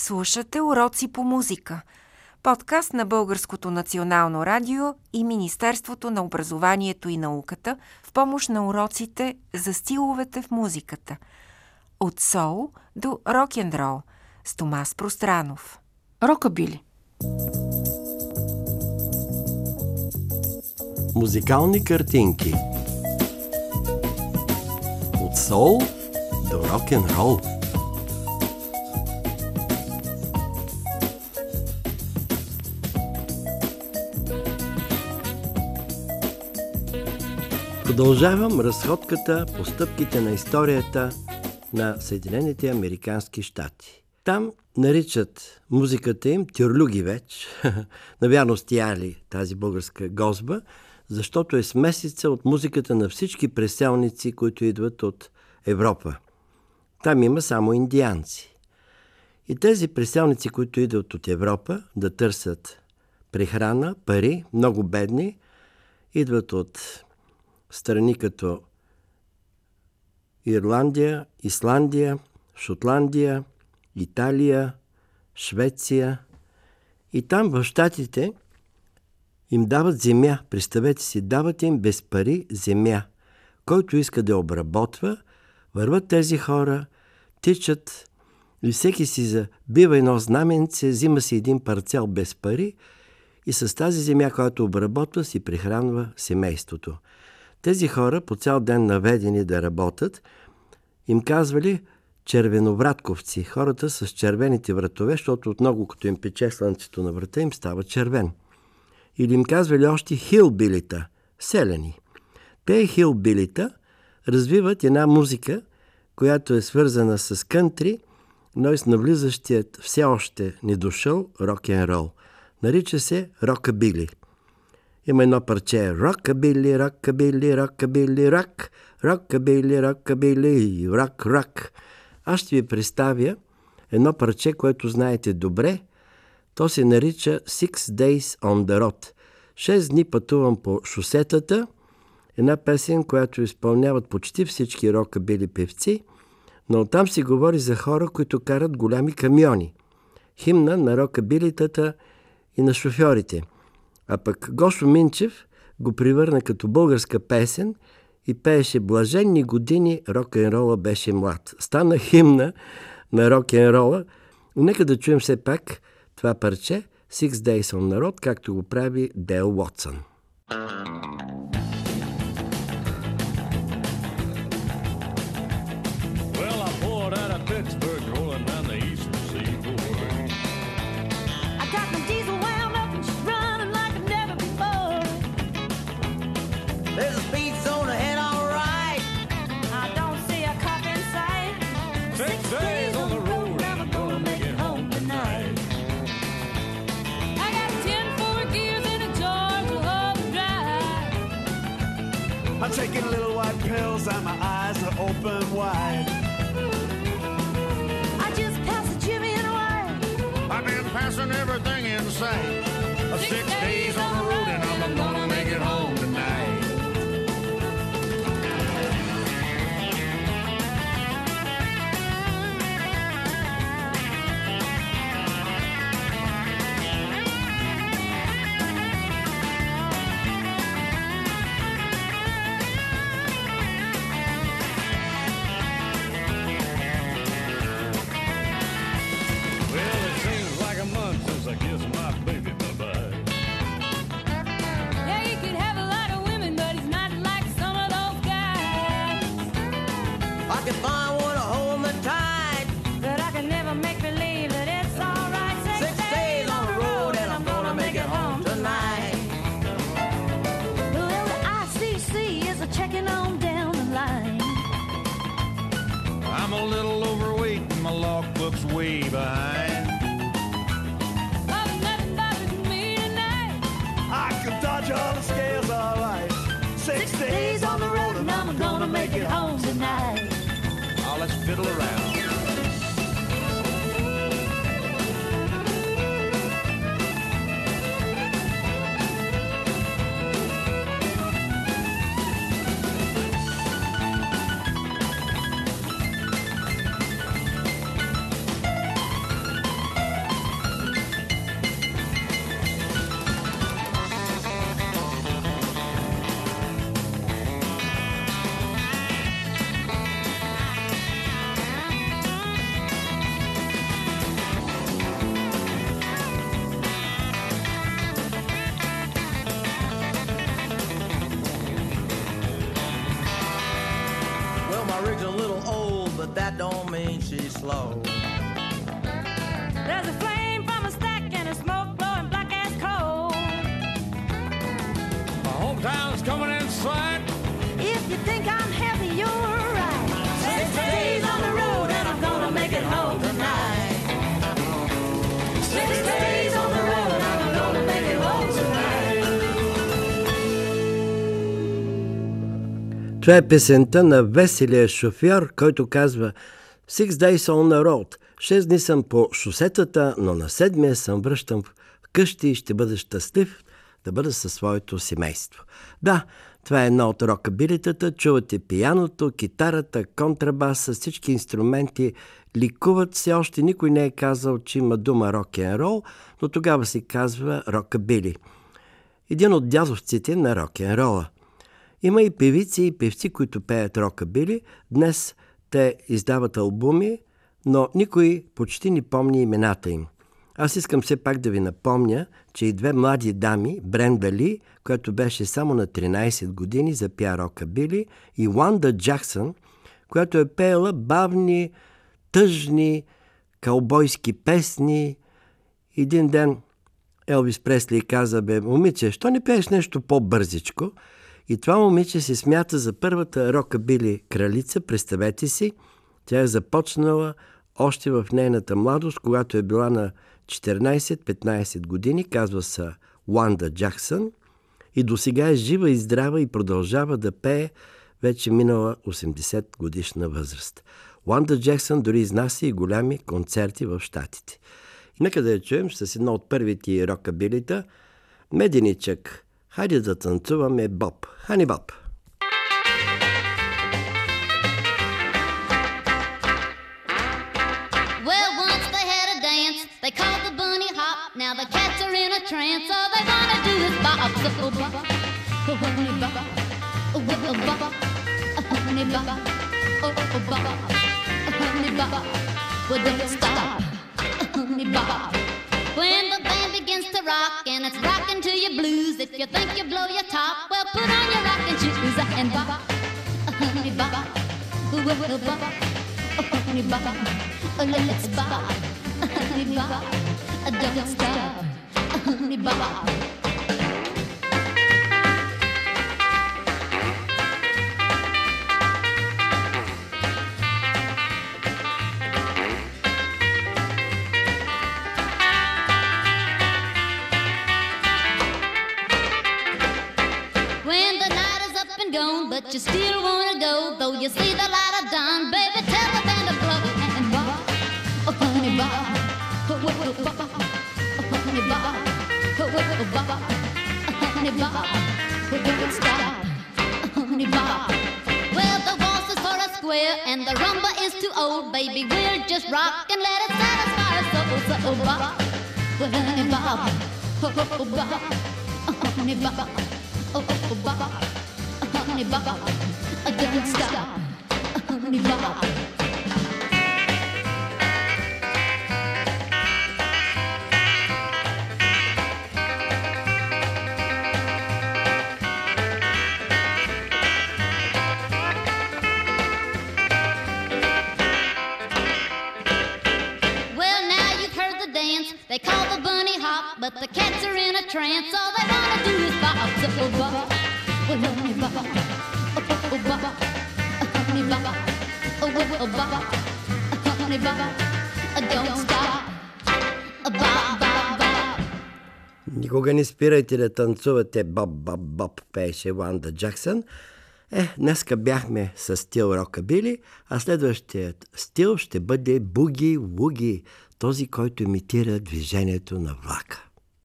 Слушате уроци по музика. Подкаст на Българското национално радио и Министерството на образованието и науката в помощ на уроците за стиловете в музиката. От сол до рок-н-рол с Томас Пространов. Рокабили. Музикални картинки От сол до рок-н-рол Продължавам разходката по стъпките на историята на Съединените Американски щати. Там наричат музиката им тюрлюги веч, навярно стияли тази българска гозба, защото е смесица от музиката на всички преселници, които идват от Европа. Там има само индианци. И тези преселници, които идват от Европа да търсят прехрана, пари, много бедни, идват от страни като Ирландия, Исландия, Шотландия, Италия, Швеция. И там в Штатите им дават земя. Представете си, дават им без пари земя. Който иска да обработва, върват тези хора, тичат и всеки си забива едно знаменце, взима си един парцел без пари и с тази земя, която обработва, си прихранва семейството. Тези хора, по цял ден наведени да работят, им казвали червеновратковци, хората с червените вратове, защото от много като им пече слънцето на врата, им става червен. Или им казвали още хилбилита, селени. Те хилбилита развиват една музика, която е свързана с кънтри, но и с навлизащият все още недошъл рок-н-рол. Нарича се рокабили. Има едно парче Рокабили, рокабили, рокабили, рок, рокабили, рокабили, рок, рок. Аз ще ви представя едно парче, което знаете добре. То се нарича Six Days on the Road. Шест дни пътувам по шосетата. Една песен, която изпълняват почти всички рокабили певци, но там се говори за хора, които карат голями камиони. Химна на рокабилитата и на шофьорите – а пък Гошо Минчев го привърна като българска песен и пееше блаженни години рок-н-рола беше млад. Стана химна на рок-н-рола. Нека да чуем все пак това парче Six Days on Road, както го прави Дел Уотсън. I'm taking little white pills and my eyes are open wide. I just passed the Jimmy and Wine. I've been passing everything in sight. Six days on the road and I'm gonna Just slow. There's a flame from a stack and a smoke blowing black as coal. My hometown's coming in sight. If you think I'm heavy, you're right. Six days on the road and I'm gonna make it home tonight. Six days on the road and I'm gonna make it home tonight. Това е песента на веселия шофьор, който казва Six days on the road. Шест дни съм по шосетата, но на седмия съм връщам в къщи и ще бъда щастлив да бъда със своето семейство. Да, това е една от рокабилитата. Чувате пияното, китарата, контрабаса, всички инструменти ликуват. Все още никой не е казал, че има дума рок н рол, но тогава се казва рокабили. Един от дядовците на рок н рола. Има и певици и певци, които пеят рокабили. Днес те издават албуми, но никой почти не помни имената им. Аз искам все пак да ви напомня, че и две млади дами, Бренда Ли, която беше само на 13 години, запя рокабили, и Уанда Джаксън, която е пеела бавни, тъжни, каубойски песни. Един ден Елвис Пресли каза, бе, момиче, що не пееш нещо по-бързичко? И това момиче се смята за първата рокабили кралица, представете си. Тя е започнала още в нейната младост, когато е била на 14-15 години, казва се Уанда Джаксън. И до сега е жива и здрава и продължава да пее вече минала 80 годишна възраст. Уанда Джексън дори изнася и голями концерти в Штатите. И нека да я чуем с едно от първите рокабилита. Меденичък. Hij deed dat dan toe met Bob. Honey Bob. Well, once they had a dance, they called the bunny hop. Now the cats are in a trance, all they wanna do is bop. Oh, oh bop, oh, honey bop, oh, oh, bop, oh, honey bop, oh, oh, bop, bop. Well, don't stop, oh, honey bop. When to rock and it's rocking to your blues, if you think you blow your top, well, put on your rocking shoes and bop, honey bop, oh, bop. Honey bop, oh, let's bop, honey bop, oh, don't stop, honey bop. but you still wanna go, though you see the light of dawn, baby. Tell the band to blow and walk a funny bar, a funny bar, a funny bar, a funny bar, we don't stop, a funny bar. Well, the waltz is for a square and the rumba is too old, baby. We'll just rock and let it satisfy our soul. So, oh, bar, a funny bar, a funny bar, a funny oh, oh, bar. Well. They call the bunny hop, but the cats are in a trance. All they wanna do is bop, so bop, oh, honey, bop, Никога не спирайте да танцувате Боб, Боб, Боб, пееше Ванда Джаксън. Е, днеска бяхме с стил рокабили, а следващият стил ще бъде буги-вуги, този, който имитира движението на влака.